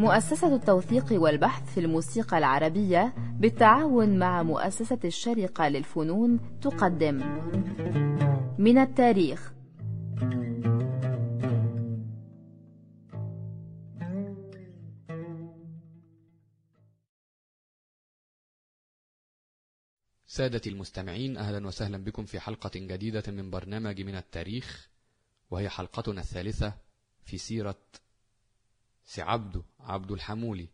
مؤسسة التوثيق والبحث في الموسيقى العربية بالتعاون مع مؤسسة الشرقة للفنون تقدم. من التاريخ. سادتي المستمعين أهلا وسهلا بكم في حلقة جديدة من برنامج من التاريخ وهي حلقتنا الثالثة في سيرة سي عبده عبده الحمولي.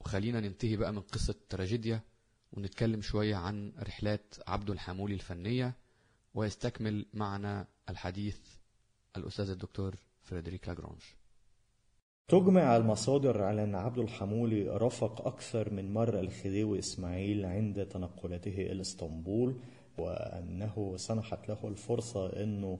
وخلينا ننتهي بقى من قصة تراجيديا ونتكلم شوية عن رحلات عبده الحمولي الفنية ويستكمل معنا الحديث الأستاذ الدكتور فريدريك لاجرانج تجمع المصادر على أن عبد الحمولي رافق أكثر من مرة الخديوي إسماعيل عند تنقلاته إلى إسطنبول وأنه سنحت له الفرصة أنه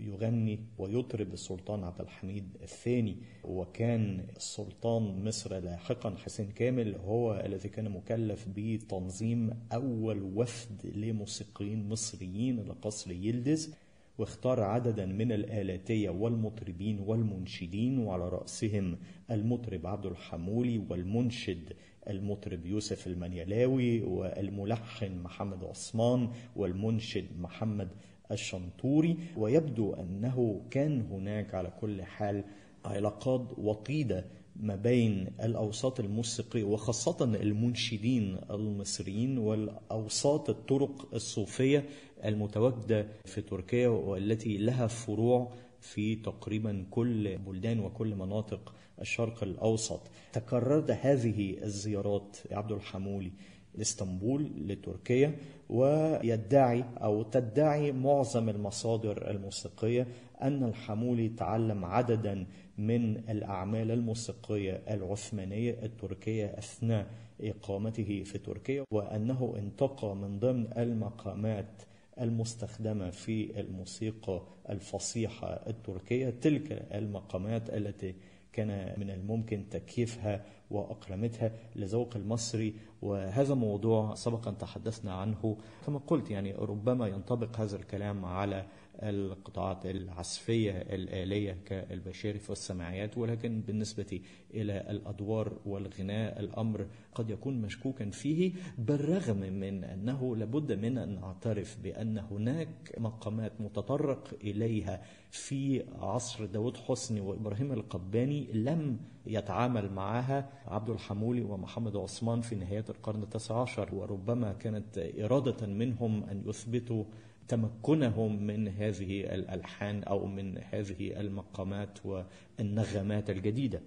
يغني ويطرب السلطان عبد الحميد الثاني وكان السلطان مصر لاحقا حسين كامل هو الذي كان مكلف بتنظيم أول وفد لموسيقيين مصريين لقصر يلدز واختار عددا من الآلاتية والمطربين والمنشدين وعلى رأسهم المطرب عبد الحمولي والمنشد المطرب يوسف المنيلاوي والملحن محمد عثمان والمنشد محمد الشنطوري ويبدو أنه كان هناك على كل حال علاقات وطيدة ما بين الأوساط الموسيقية وخاصة المنشدين المصريين والأوساط الطرق الصوفية المتواجدة في تركيا والتي لها فروع في تقريبا كل بلدان وكل مناطق الشرق الأوسط. تكررت هذه الزيارات عبد الحمولي. لإسطنبول لتركيا ويدعي أو تدعي معظم المصادر الموسيقية أن الحمولي تعلم عددا من الأعمال الموسيقية العثمانية التركية أثناء إقامته في تركيا وأنه انتقى من ضمن المقامات المستخدمة في الموسيقى الفصيحة التركية تلك المقامات التي كان من الممكن تكييفها وأقرمتها لذوق المصري وهذا موضوع سبقا تحدثنا عنه. كما قلت يعني ربما ينطبق هذا الكلام على القطاعات العزفية الآلية كالبشارف والسماعيات ولكن بالنسبة إلى الأدوار والغناء الأمر قد يكون مشكوكا فيه بالرغم من أنه لابد من أن نعترف بأن هناك مقامات متطرق إليها. في عصر داود حسني وإبراهيم القباني لم يتعامل معها عبد الحمولي ومحمد عثمان في نهاية القرن التاسع عشر وربما كانت إرادة منهم أن يثبتوا تمكنهم من هذه الألحان أو من هذه المقامات والنغمات الجديدة.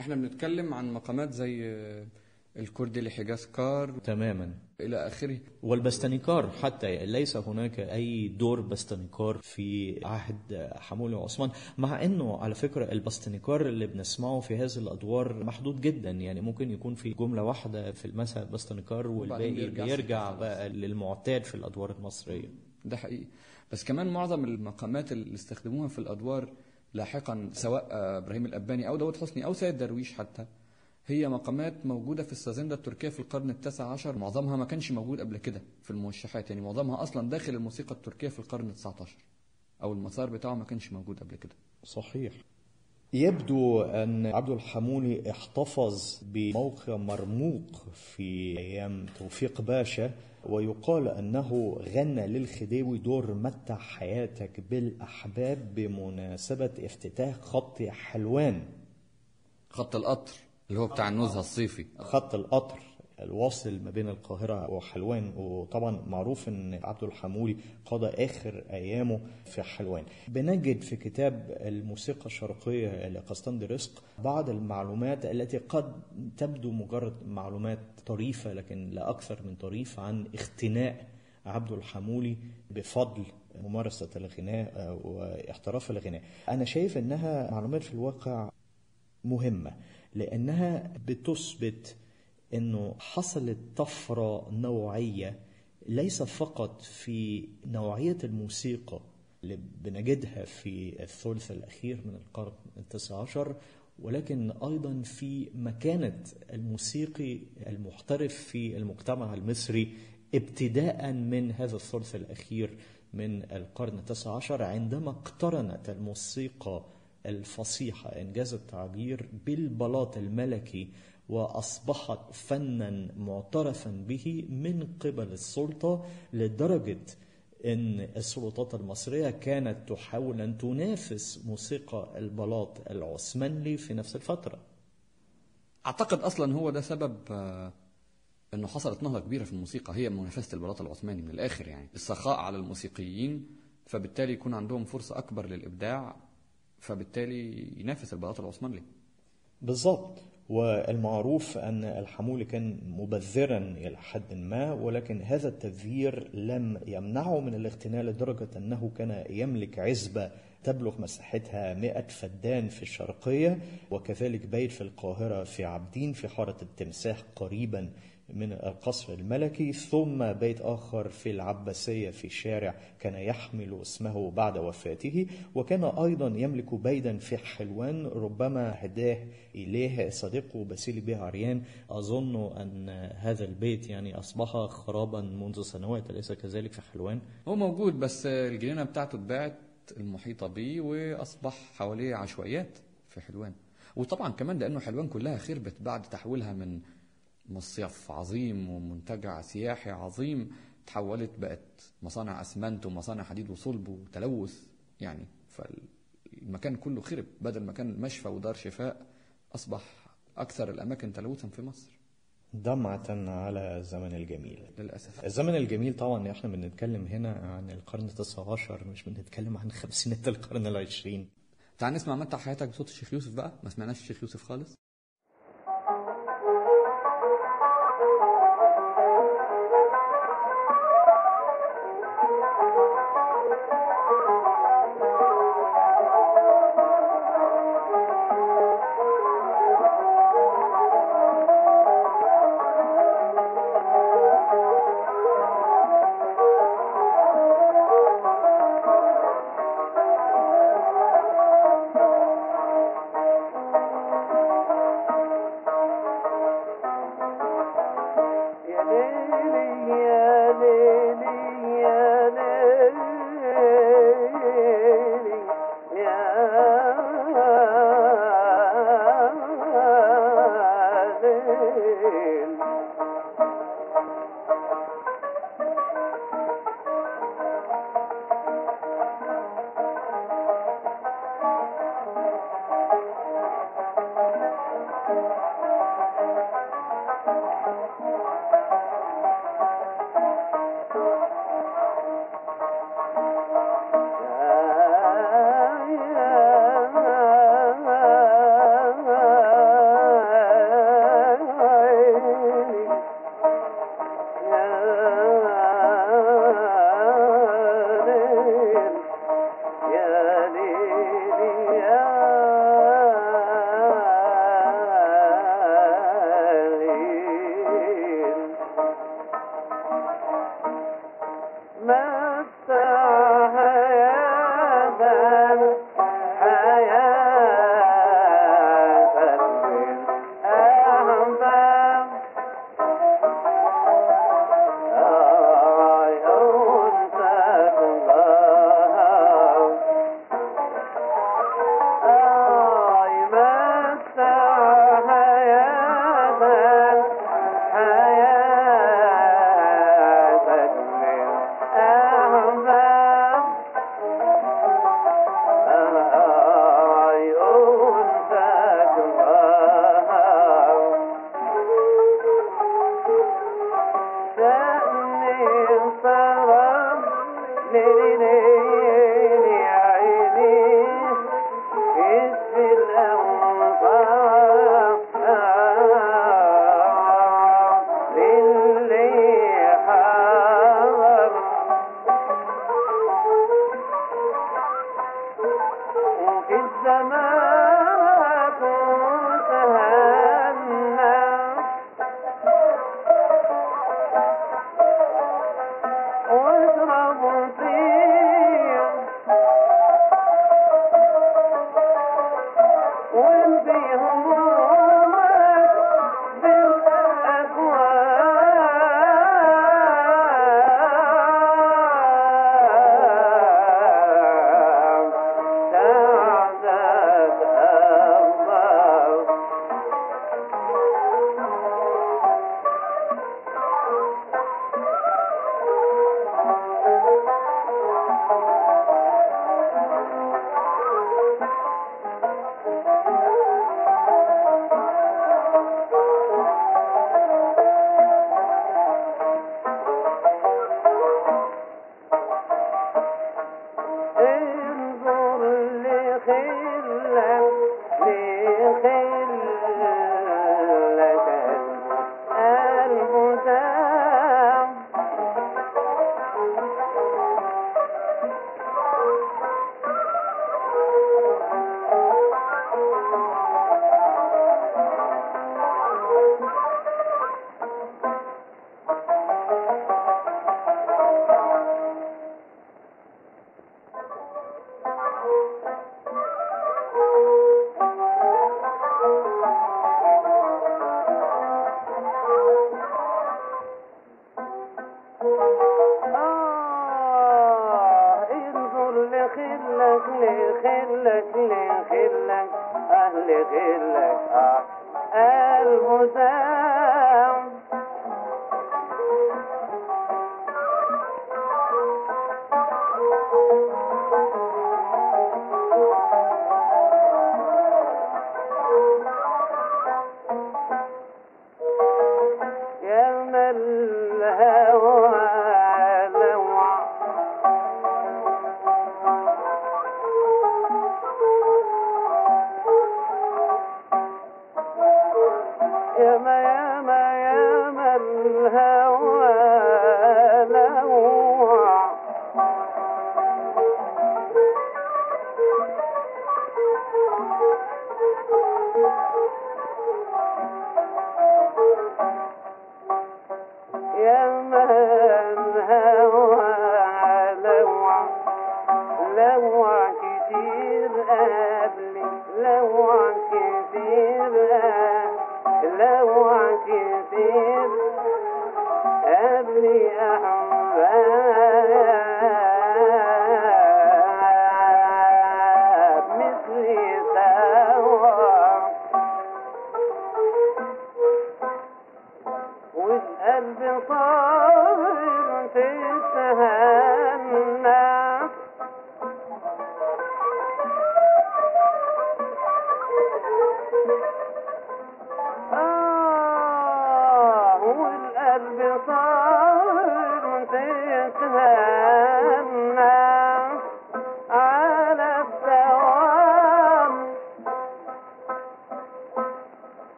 إحنا بنتكلم عن مقامات زي الكردي لحجازكار تماما. إلى آخره. والبستنيكار حتى ليس هناك أي دور بستنيكار في عهد حمولي وعثمان مع أنه على فكرة البستنيكار اللي بنسمعه في هذه الأدوار محدود جدا. يعني ممكن يكون في جملة واحدة في المساء بستنيكار والباقي بيرجع بقى للمعتاد في الأدوار المصرية. ده حقيقي. بس كمان معظم المقامات اللي استخدموها في الأدوار لاحقا سواء إبراهيم الأباني أو داود حسني أو سيد درويش حتى هي مقامات موجودة في السازندا التركية في القرن التاسع عشر. معظمها ما كانش موجود قبل كده في الموشحات يعني معظمها أصلا داخل الموسيقى التركية في القرن التسعة عشر. أو المسار بتاعه ما كانش موجود قبل كده. صحيح. يبدو أن عبد الحمولي احتفظ بموقع مرموق في أيام توفيق باشا ويقال أنه غنى للخديوي دور متع حياتك بالأحباب بمناسبة افتتاح خط حلوان. خط القطر اللي هو بتاع النزهة الصيفي. خط القطر. الواصل ما بين القاهرة وحلوان وطبعا معروف إن عبد الحمولي قضى آخر أيامه في حلوان. بنجد في كتاب الموسيقى الشرقية لقسطندر رزق بعض المعلومات التي قد تبدو مجرد معلومات طريفة لكن لا أكثر من طريف عن اختناء عبد الحمولي بفضل ممارسة الغناء واحتراف الغناء. أنا شايف أنها معلومات في الواقع مهمة لأنها بتثبت أنه حصلت طفرة نوعية ليس فقط في نوعية الموسيقى اللي بنجدها في الثلث الأخير من القرن التاسع عشر ولكن أيضا في مكانة الموسيقي المحترف في المجتمع المصري ابتداء من هذا الثلث الأخير من القرن التاسع عشر عندما اقترنت الموسيقى الفصيحة إنجاز التعبير بالبلاط الملكي وأصبحت فنا معترفا به من قبل السلطة لدرجة أن السلطات المصرية كانت تحاول أن تنافس موسيقى البلاط العثماني في نفس الفترة. أعتقد أصلا هو ده سبب آه، إنه حصلت نهضة كبيرة في الموسيقى هي منافسة البلاط العثماني من الآخر يعني. السخاء على الموسيقيين فبالتالي يكون عندهم فرصة أكبر للإبداع فبالتالي ينافس البلاط العثماني. بالضبط والمعروف أن الحمولي كان مبذرا إلى حد ما ولكن هذا التبذير لم يمنعه من الاغتناء لدرجة أنه كان يملك عزبة تبلغ مساحتها 100 فدان في الشرقية وكذلك بيت في القاهرة في عابدين في حارة التمساح قريبا من القصر الملكي ثم بيت آخر في العباسية في شارع كان يحمل اسمه بعد وفاته وكان أيضا يملك بيتا في حلوان ربما هداه إليه صديقه باسيلي عريان أظن أن هذا البيت يعني أصبح خرابا منذ سنوات أليس كذلك في حلوان؟ هو موجود بس الجنينة بتاعته اتباعت المحيطة بيه وأصبح حواليه عشوائيات في حلوان وطبعا كمان لأنه حلوان كلها خربت بعد تحويلها من مصيف عظيم ومنتجع سياحي عظيم. تحولت بقت مصانع أسمنت ومصانع حديد وصلب وتلوث يعني فالمكان كله خرب. بدل ما كان مشفى ودار شفاء أصبح أكثر الأماكن تلوثا في مصر. دمعة على الزمن الجميل. للأسف. الزمن الجميل طبعا إحنا بنتكلم هنا عن القرن التاسع عشر مش بنتكلم عن خمسينات القرن العشرين. تعال نسمع متع حياتك بصوت الشيخ يوسف بقى. ما سمعناش الشيخ يوسف خالص.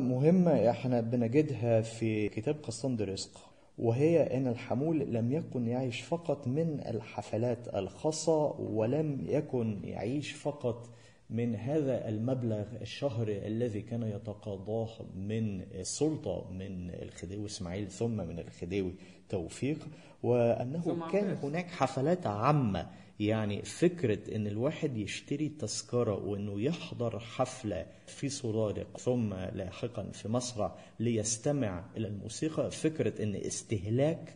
مهمة إحنا بنجدها في كتاب قسطند رزق وهي إن الحمول لم يكن يعيش فقط من الحفلات الخاصة ولم يكن يعيش فقط من هذا المبلغ الشهري الذي كان يتقاضاه من السلطة من الخديوي إسماعيل ثم من الخديوي توفيق وأنه كان. هناك حفلات عامة يعني فكرة إن الواحد يشتري تذكرة وإنه يحضر حفلة في سرادق ثم لاحقا في مسرح ليستمع إلى الموسيقى فكرة إن استهلاك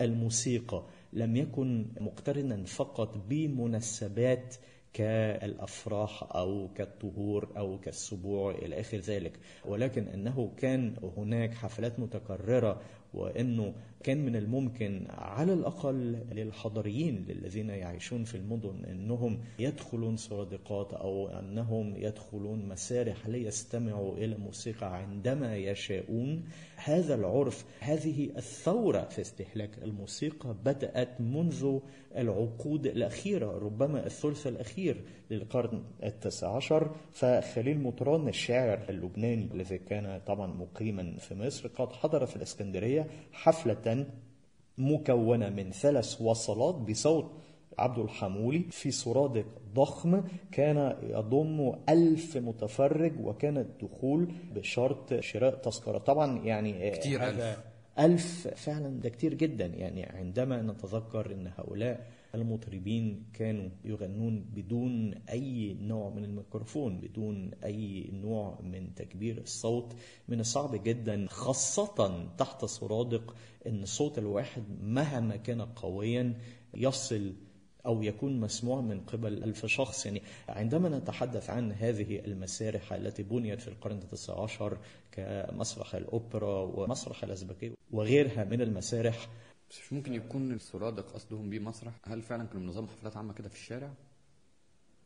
الموسيقى لم يكن مقترنا فقط بمناسبات كالأفراح أو كالطهور أو كالسبوع إلى آخر ذلك. ولكن أنه كان هناك حفلات متكررة وإنه كان من الممكن على الأقل للحضريين الذين يعيشون في المدن إنهم يدخلون سرادقات أو أنهم يدخلون مسارح ليستمعوا إلى موسيقى عندما يشاءون. هذا العرف هذه الثورة في استهلاك الموسيقى بدأت منذ العقود الأخيرة ربما الثلث الأخير للقرن التاسع عشر. فخليل مطران الشاعر اللبناني الذي كان طبعا مقيما في مصر قد حضر في الإسكندرية حفلة مكونة من ثلاث وصلات بصوت عبد الحمولي في سرادق ضخم كان يضم ألف متفرج وكان الدخول بشرط شراء تذكرة طبعا يعني كتير ألف. ألف فعلا ده كتير جدا يعني عندما نتذكر أن هؤلاء المطربين كانوا يغنون بدون أي نوع من الميكروفون بدون أي نوع من تكبير الصوت. من الصعب جدا خاصة تحت سرادق أن الصوت الواحد مهما كان قويا يصل أو يكون مسموع من قبل ألف شخص. يعني عندما نتحدث عن هذه المسارح التي بنيت في القرن التاسع عشر كمسرح الأوبرا ومسرح الأزبكية وغيرها من المسارح مش ممكن يكون السرادق قصدهم بيه مسرح؟ هل فعلا كانوا نظام حفلات عامة كده في الشارع؟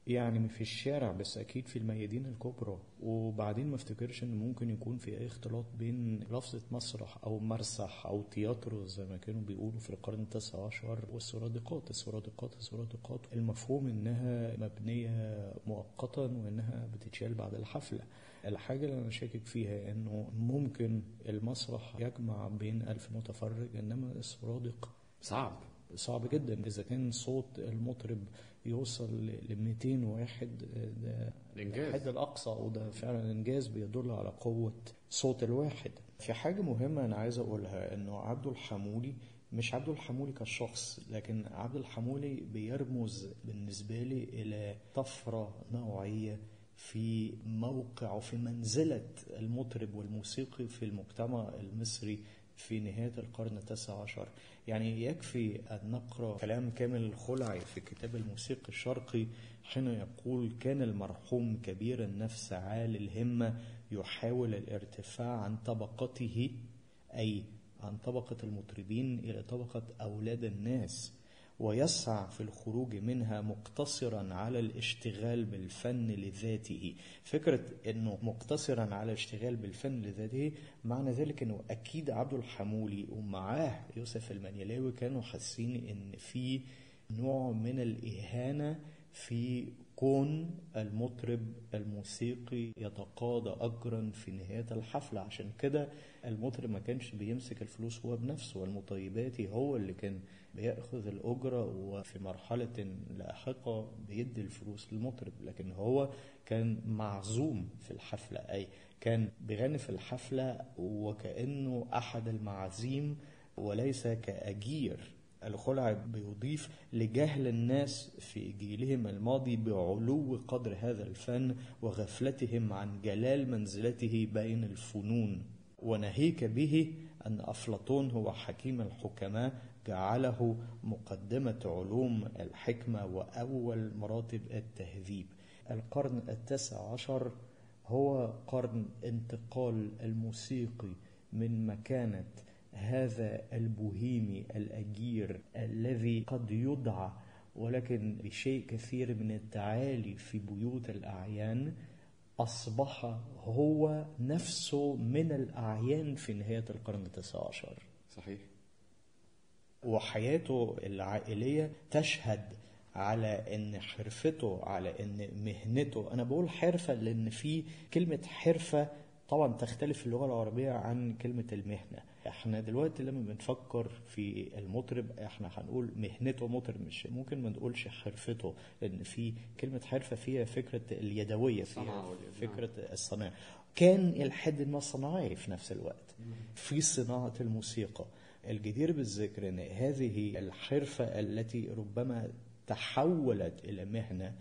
يعني في الشارع بس أكيد في الميادين الكبرى. وبعدين ما افتكرش إن ممكن يكون في أي اختلاط بين لفظة مسرح أو مرسح أو تياترو زي ما كانوا بيقولوا في القرن التاسع عشر والسرادقات. السرادقات السرادقات المفهوم إنها مبنية مؤقتا وإنها بتتشال بعد الحفلة. الحاجة اللي أنا شاكك فيها إنه ممكن المسرح يجمع بين ألف متفرج إنما السرادق صعب. صعب جدا. إذا كان صوت المطرب يوصل ل 200 واحد ده. الحد الأقصى وده فعلا إنجاز بيدل على قوة صوت الواحد. في حاجة مهمة أنا عايز أقولها إنه عبد الحمولي مش عبد الحمولي كشخص لكن عبد الحمولي بيرمز بالنسبة لي إلى طفرة نوعية في موقع وفي منزلة المطرب والموسيقي في المجتمع المصري في نهاية القرن التاسع عشر. يعني يكفي أن نقرأ كلام كامل الخلعي في كتاب الموسيقى الشرقي حين يقول كان المرحوم كبير النفس عال الهمة يحاول الارتفاع عن طبقته أي عن طبقة المطربين إلى طبقة أولاد الناس ويسعى في الخروج منها مقتصرا على الاشتغال بالفن لذاته. فكرة إنه مقتصرا على الاشتغال بالفن لذاته معنى ذلك إنه أكيد عبد الحمولي ومعاه يوسف المنيلاوي كانوا حاسين إن في نوع من الإهانة في كون المطرب الموسيقي يتقاضى اجرا في نهاية الحفلة. عشان كده المطرب ما كانش بيمسك الفلوس هو بنفسه والمطيباتي هو اللي كان بيأخذ الأجرة وفي مرحلة لاحقة بيدي الفلوس للمطرب لكن هو كان معزوم في الحفلة أي كان بيغني في الحفلة وكأنه أحد المعازيم وليس كأجير. الخلع بيضيف لجهل الناس في جيلهم الماضي بعلو قدر هذا الفن وغفلتهم عن جلال منزلته بين الفنون. وناهيك به أن أفلاطون هو حكيم الحكماء جعله مقدمة علوم الحكمة وأول مراتب التهذيب. القرن التاسع عشر هو قرن انتقال الموسيقي من مكانة هذا البوهيمي الأجير الذي قد يدعى ولكن بشيء كثير من التعالي في بيوت الأعيان أصبح هو نفسه من الأعيان في نهاية القرن التاسع عشر. صحيح. وحياته العائلية تشهد على إن حرفته على إن مهنته. أنا بقول حرفة لأن في كلمة حرفة طبعا تختلف اللغة العربية عن كلمة المهنة. إحنا دلوقتي لما بنفكر في المطرب إحنا هنقول مهنته مطرب مش ممكن ما نقولش حرفته لأن في كلمة حرفة فيها فكرة اليدوية فيها والإبداع. فكرة الصناعة. كان الحد ما صناعي في نفس الوقت. في صناعة الموسيقى. الجدير بالذكر إن هذه الحرفة التي ربما تحولت إلى مهنة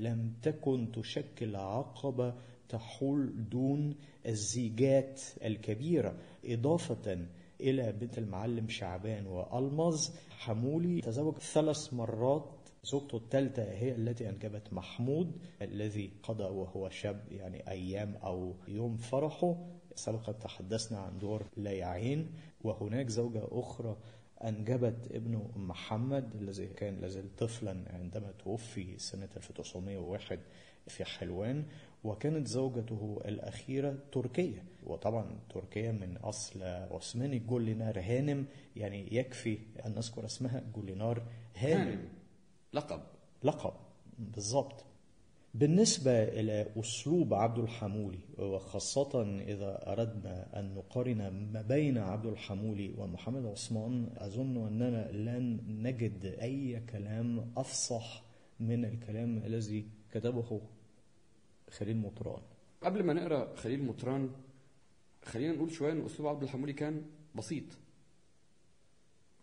لم تكن تشكل عقبه تحول دون الزيجات الكبيرة. إضافة إلى بنت المعلم شعبان والمظ حمولي تزوج ثلاث مرات. زوجته الثالثة هي التي أنجبت محمود الذي قضى وهو شاب يعني أيام أو يوم فرحه. سبق تحدثنا عن دور ليعين وهناك زوجة أخرى أنجبت ابنه محمد الذي كان لازال طفلا عندما توفي سنة 1901 في حلوان وكانت زوجته الأخيرة تركية. وطبعا تركيا من أصل عثماني جولينار هانم يعني يكفي أن نذكر اسمها جولينار هانم لقب. لقب بالضبط. بالنسبة إلى أسلوب عبد الحمولي وخاصة إذا أردنا أن نقارن ما بين عبد الحمولي ومحمد عثمان أظن أننا لن نجد أي كلام أفصح من الكلام الذي كتبه خليل مطران. قبل ما نقرأ خليل مطران خلينا نقول شوية إن أسلوب عبد الحمولي كان بسيط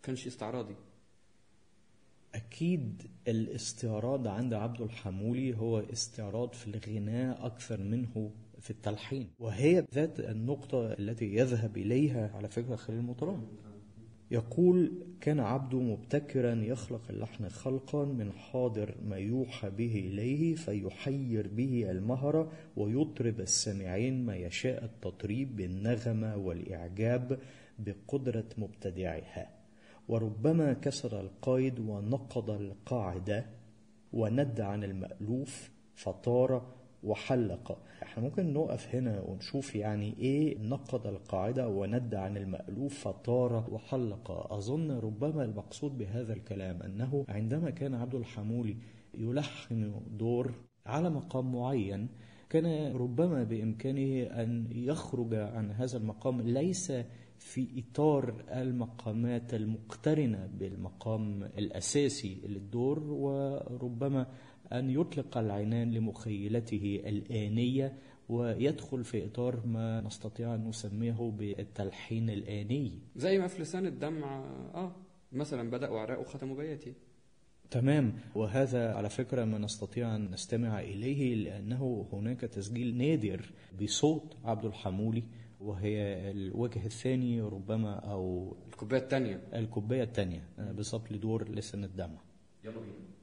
كانش استعراضي. أكيد الاستعراض عند عبد الحمولي هو استعراض في الغناء أكثر منه في التلحين. وهي ذات النقطة التي يذهب إليها على فكرة خليل مطران يقول كان عبده مبتكرا يخلق اللحن خلقا من حاضر ما يوحى به إليه فيحير به المهرة ويطرب السامعين ما يشاء التطريب بالنغمة والإعجاب بقدرة مبتدعها. وربما كسر القيد ونقض القاعدة وند عن المألوف فطار وحلق. إحنا ممكن نقف هنا ونشوف يعني إيه نقض القاعدة وند عن المألوف فطار وحلق. أظن ربما المقصود بهذا الكلام أنه عندما كان عبد الحمولي يلحن دور على مقام معين كان ربما بإمكانه أن يخرج عن هذا المقام. ليس في إطار المقامات المقترنة بالمقام الأساسي للدور وربما أن يطلق العنان لمخيلته الآنية ويدخل في إطار ما نستطيع أن نسميه بالتلحين الآني. زي ما في لسان الدمع آه مثلا بدأوا عراء وختموا بياتي تمام. وهذا على فكرة ما نستطيع أن نستمع إليه لأنه هناك تسجيل نادر بصوت عبد الحمولي وهي الوجه الثاني ربما أو الكوباية الثانية الكوباية الثانية بالظبط لدور لسان الدمع يلا بينا.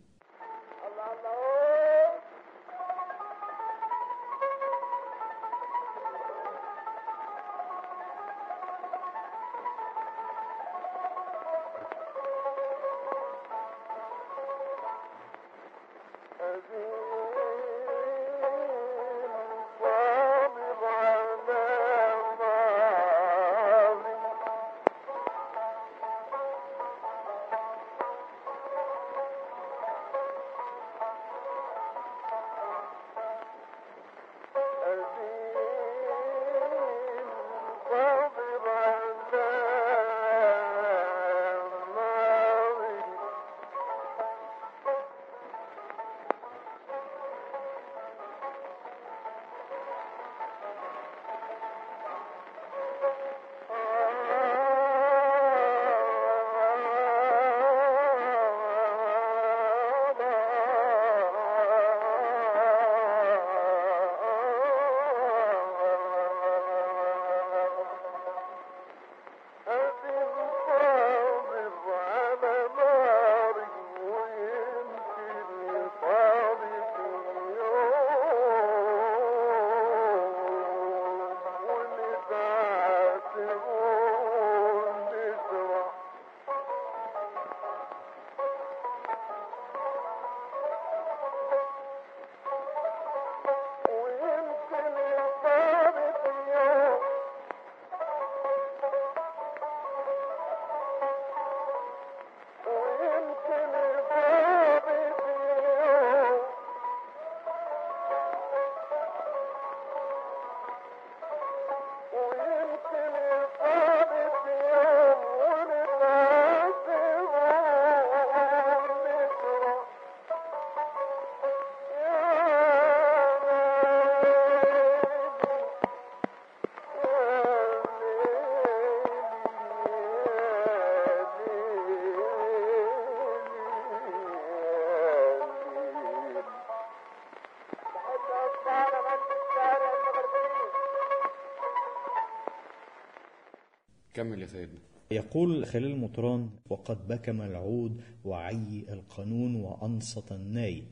يا سيدنا. يقول خليل المطران وقد بكم العود وعي القانون وأنصت الناي.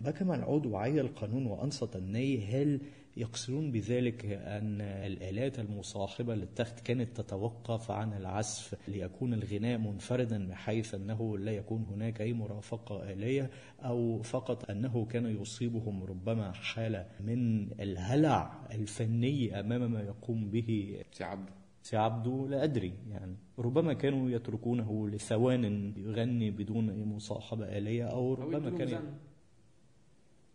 بكم العود وعي القانون وأنصت الناي هل يقصدون بذلك أن الآلات المصاحبة للتخت كانت تتوقف عن العزف ليكون الغناء منفردا بحيث أنه لا يكون هناك أي مرافقة آلية أو فقط أنه كان يصيبهم ربما حالة من الهلع الفني أمام ما يقوم به؟ سي عبده سي عبده لا أدري يعني ربما كانوا يتركونه لثوان يغني بدون أي مصاحبة آلية أو ربما كان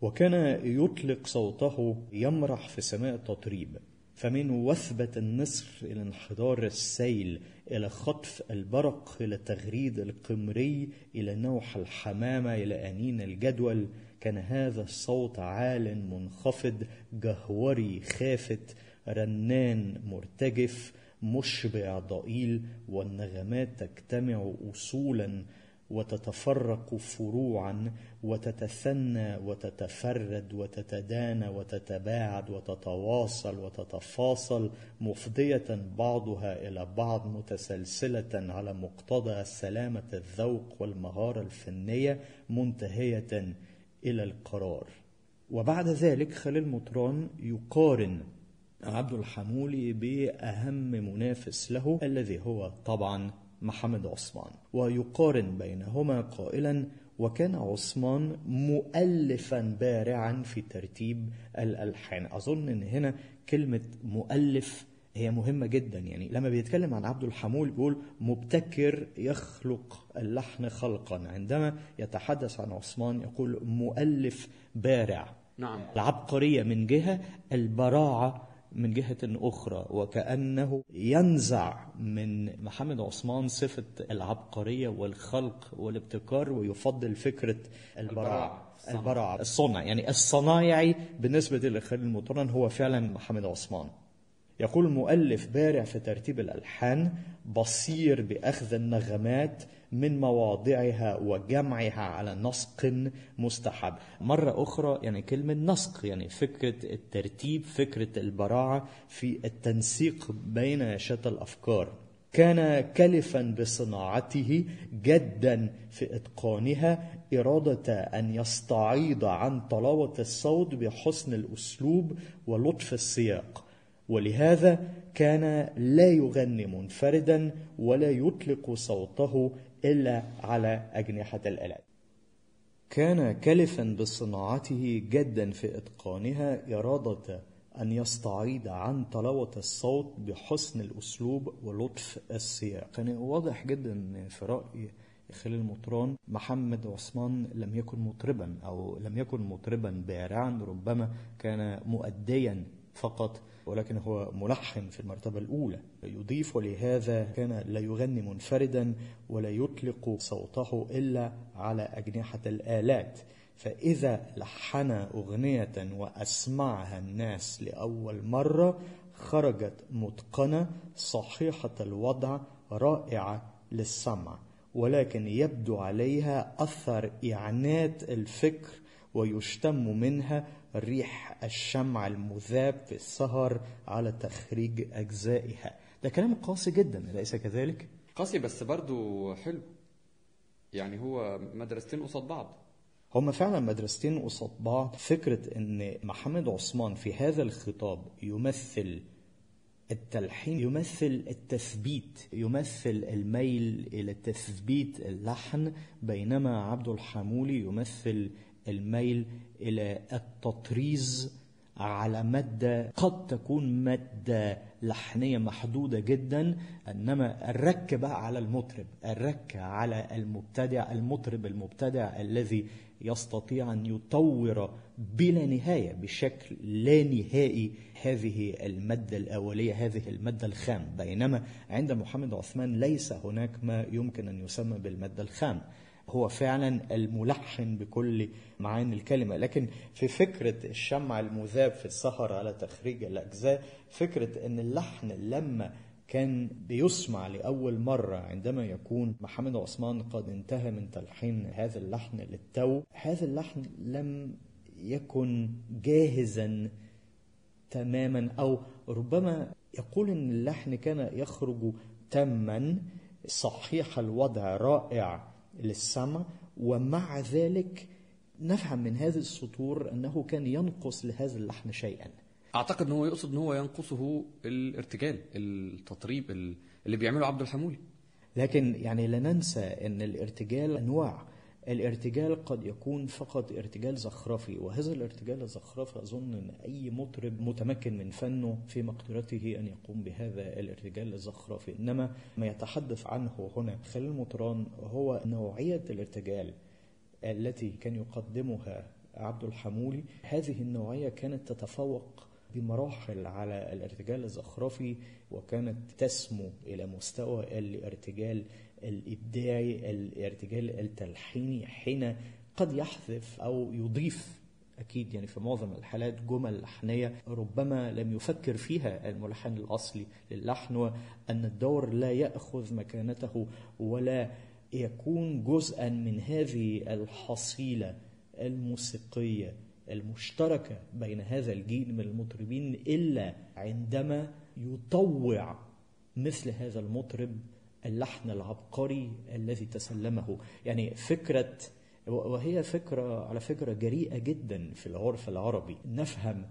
وكان يطلق صوته يمرح في سماء التطريب. فمن وثبة النسر إلى انحدار السيل إلى خطف البرق إلى تغريد القمري إلى نوح الحمامة إلى أنين الجدول كان هذا الصوت عال منخفض جهوري خافت رنان مرتجف مشبع ضئيل والنغمات تجتمع أصولا وتتفرق فروعا وتتثنى وتتفرد وتتدانى وتتباعد وتتواصل وتتفاصل مفضية بعضها إلى بعض متسلسلة على مقتضى سلامة الذوق والمهارة الفنية منتهية إلى القرار. وبعد ذلك خليل مطران يقارن عبد الحمولي بأهم منافس له الذي هو طبعا محمد عثمان. ويقارن بينهما قائلا وكان عثمان مؤلفا بارعا في ترتيب الألحان. أظن أن هنا كلمة مؤلف هي مهمة جدا. يعني لما بيتكلم عن عبد الحمول بيقول مبتكر يخلق اللحن خلقا. عندما يتحدث عن عثمان يقول مؤلف بارع. نعم. العبقرية من جهة البراعة من جهة أخرى وكأنه ينزع من محمد عثمان صفة العبقرية والخلق والابتكار ويفضل فكرة البراعة البراعة. الصنع يعني الصنايعي بالنسبة لخالد المطران هو فعلا محمد عثمان يقول المؤلف بارع في ترتيب الألحان بصير بأخذ النغمات من مواضعها وجمعها على نسق مستحب. مرة أخرى يعني كلمة نسق يعني فكرة الترتيب فكرة البراعة في التنسيق بين شتى الأفكار. كان كلفا بصناعته جدا في إتقانها إرادة أن يستعيض عن طلاوه الصوت بحسن الأسلوب ولطف السياق. ولهذا كان لا يغني منفردا ولا يطلق صوته إلا على أجنحة الالات كان كلفا بصناعته جدا في إتقانها إرادة أن يستعيض عن طلاوه الصوت بحسن الأسلوب ولطف السياق. يعني واضح جدا في رأي خليل مطران محمد عثمان لم يكن مطربا أو لم يكن مطربا بارعا ربما كان مؤديا فقط ولكن هو ملحن في المرتبة الأولى. يضيف ولهذا كان لا يغني منفردا ولا يطلق صوته إلا على أجنحة الآلات. فإذا لحن أغنية وأسمعها الناس لأول مرة خرجت متقنة صحيحة الوضع رائعة للسمع. ولكن يبدو عليها أثر إعنات الفكر ويشتم منها ريح الشمع المذاب في السهر على تخريج أجزائها. ده كلام قاسي جدا أليس كذلك؟ قاسي بس برضو حلو. يعني هو مدرستين قصاد بعض. هما فعلا مدرستين قصاد بعض. فكرة إن محمد عثمان في هذا الخطاب يمثل التلحين يمثل التثبيت يمثل الميل إلى تثبيت اللحن بينما عبد الحمولي يمثل الميل إلى التطريز على مادة قد تكون مادة لحنية محدودة جدا إنما الرك بقى على المطرب الرك على المبتدع المطرب المبتدع الذي يستطيع أن يطور بلا نهاية بشكل لا نهائي هذه المادة الأولية هذه المادة الخام. بينما عند محمد عثمان ليس هناك ما يمكن أن يسمى بالمادة الخام. هو فعلا الملحن بكل معاني الكلمة. لكن في فكرة الشمع المذاب في السهر على تخريج الأجزاء فكرة أن اللحن لما كان بيسمع لأول مرة عندما يكون محمد عثمان قد انتهى من تلحين هذا اللحن للتو هذا اللحن لم يكن جاهزا تماما أو ربما يقول أن اللحن كان يخرج تاما صحيح الوضع رائع. للسمع ومع ذلك نفهم من هذه السطور أنه كان ينقص لهذا اللحن شيئا. أعتقد إن هو يقصد إن هو ينقصه الارتجال التطريب اللي بيعمله عبد الحمولي. لكن يعني لا ننسى أن الارتجال أنواع. الارتجال قد يكون فقط ارتجال زخرفي وهذا الارتجال الزخرفي أظن أن أي مطرب متمكن من فنه في مقدرته أن يقوم بهذا الارتجال الزخرفي. إنما ما يتحدث عنه هنا خليل مطران هو نوعية الارتجال التي كان يقدمها عبد الحمولي. هذه النوعية كانت تتفوق بمراحل على الارتجال الزخرفي وكانت تسمو إلى مستوى الارتجال الإبداعي الارتجال التلحيني حين قد يحذف أو يضيف أكيد يعني في معظم الحالات جمل لحنية ربما لم يفكر فيها الملحن الأصلي للحن وأن الدور لا يأخذ مكانته ولا يكون جزءا من هذه الحصيلة الموسيقية المشتركة بين هذا الجيل من المطربين إلا عندما يطوع مثل هذا المطرب اللحن العبقري الذي تسلمه. يعني فكرة وهي فكرة على فكرة جريئة جدا في العرف العربي. نفهم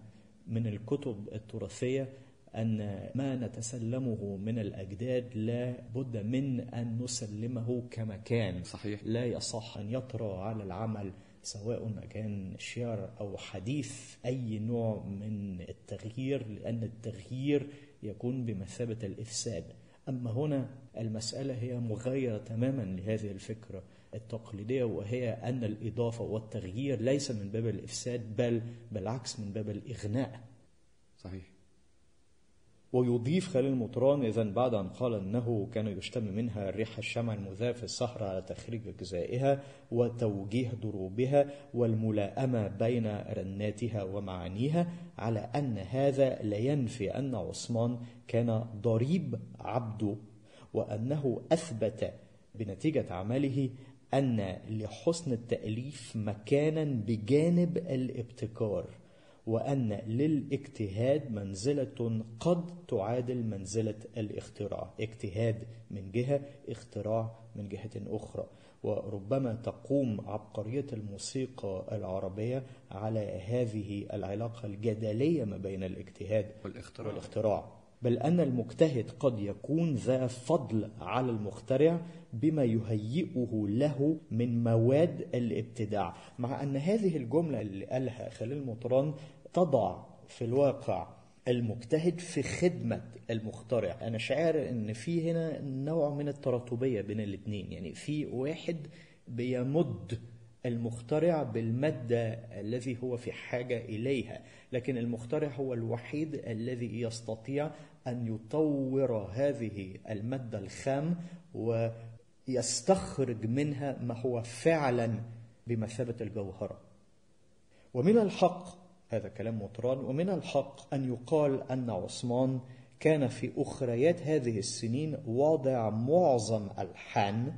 من الكتب التراثية أن ما نتسلمه من الأجداد لا بد من أن نسلمه كما كان صحيح. لا يصح أن يطرأ على العمل سواء كان شعر أو حديث أي نوع من التغيير لأن التغيير يكون بمثابة الإفساد. أما هنا المسألة هي مغايرة تماما لهذه الفكرة التقليدية وهي أن الإضافة والتغيير ليس من باب الإفساد بل بالعكس من باب الإغناء. صحيح. ويضيف خليل مطران إذا بعد أن قال أنه كان يشتم منها ريح الشمع المذاب في الصحراء على تخريج أجزائها وتوجيه ضروبها والملائمة بين رناتها ومعانيها على أن هذا لا ينفي أن عثمان كان ضريب عبده وأنه أثبت بنتيجة عمله أن لحسن التأليف مكانا بجانب الابتكار. وأن للاجتهاد منزلة قد تعادل منزلة الاختراع. اجتهاد من جهة اختراع من جهة أخرى. وربما تقوم عبقرية الموسيقى العربية على هذه العلاقة الجدلية ما بين الاجتهاد والاختراع. والاختراع. بل أن المجتهد قد يكون ذا فضل على المخترع بما يهيئه له من مواد الابتداع مع أن هذه الجملة اللي قالها خليل مطران تضع في الواقع المجتهد في خدمة المخترع. أنا شاعر أن في هنا نوع من التراتبية بين الاثنين يعني في واحد بيمد المخترع بالمادة الذي هو في حاجة إليها لكن المخترع هو الوحيد الذي يستطيع أن يطور هذه المادة الخام ويستخرج منها ما هو فعلا بمثابة الجوهرة. ومن الحق هذا كلام مطران ومن الحق أن يقال أن عثمان كان في أخريات هذه السنين واضع معظم ألحان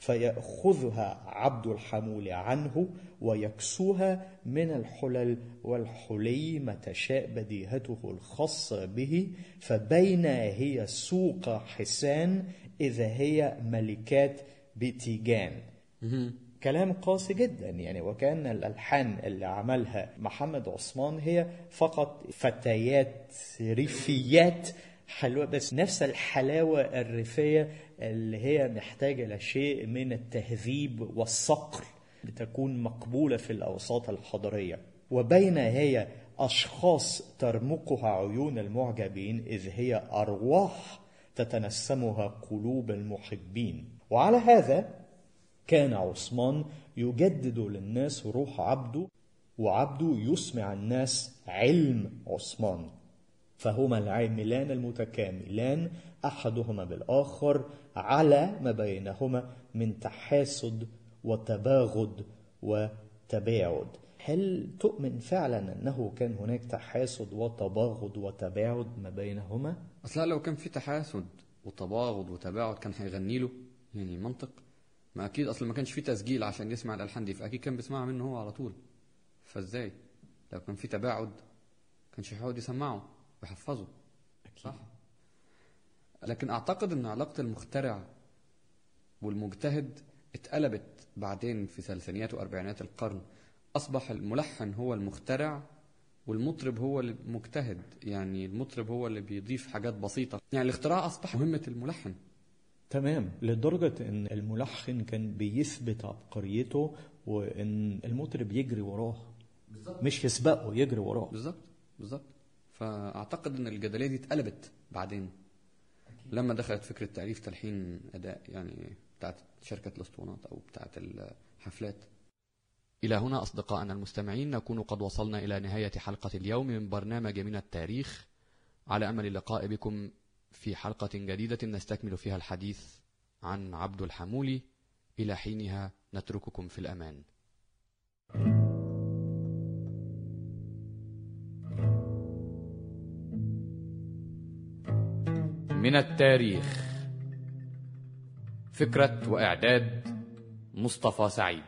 فيأخذها عبد الحمول عنه ويكسوها من الحلل والحلي ما تشاء بديهته الخاصة به فبين هي سوق حسان إذا هي ملكات بتيجان. كلام قاسي جدا يعني وكأن الألحان اللي عملها محمد عثمان هي فقط فتيات ريفيات حلوة بس نفس الحلاوة الريفية اللي هي محتاجة لشيء من التهذيب والصقل لتكون مقبولة في الأوساط الحضرية. وبين هي أشخاص ترمقها عيون المعجبين إذ هي أرواح تتنسمها قلوب المحبين. وعلى هذا كان عثمان يجدد للناس روح عبده وعبده يسمع الناس علم عثمان. فهما العاملان المتكاملان أحدهما بالآخر على ما بينهما من تحاسد وتباغض وتباعد. هل تؤمن فعلا أنه كان هناك تحاسد وتباغض وتباعد ما بينهما؟ أصلا لو كان في تحاسد وتباغض وتباعد كان هيغني له يعني منطق ما أكيد أصلا ما كانش في تسجيل عشان يسمع الألحان دي فأكيد كان بيسمعها منه هو على طول. فإزاي؟ لو كان في تباعد كانش هيقعد يسمعه. ويحفظه أكيد. صح؟ لكن أعتقد إن علاقة المخترع والمجتهد اتقلبت بعدين في ثلاثينيات واربعينات القرن. أصبح الملحن هو المخترع والمطرب هو المجتهد يعني المطرب هو اللي بيضيف حاجات بسيطة. يعني الاختراع أصبح مهمة الملحن. تمام. لدرجة إن الملحن كان بيثبت عبقريته وإن المطرب يجري وراه. بالزبط. مش يسبقه يجري وراه. بالظبط بالظبط. فأعتقد إن الجدلية دي اتقلبت بعدين. لما دخلت فكرة تعريف تلحين أداء يعني بتاعت شركة الأسطوانات أو بتاعت الحفلات. إلى هنا أصدقائنا المستمعين نكون قد وصلنا إلى نهاية حلقة اليوم من برنامج من التاريخ. على أمل اللقاء بكم في حلقة جديدة نستكمل فيها الحديث عن عبد الحمولي. إلى حينها نترككم في الأمان. من التاريخ. فكرة وإعداد مصطفى سعيد.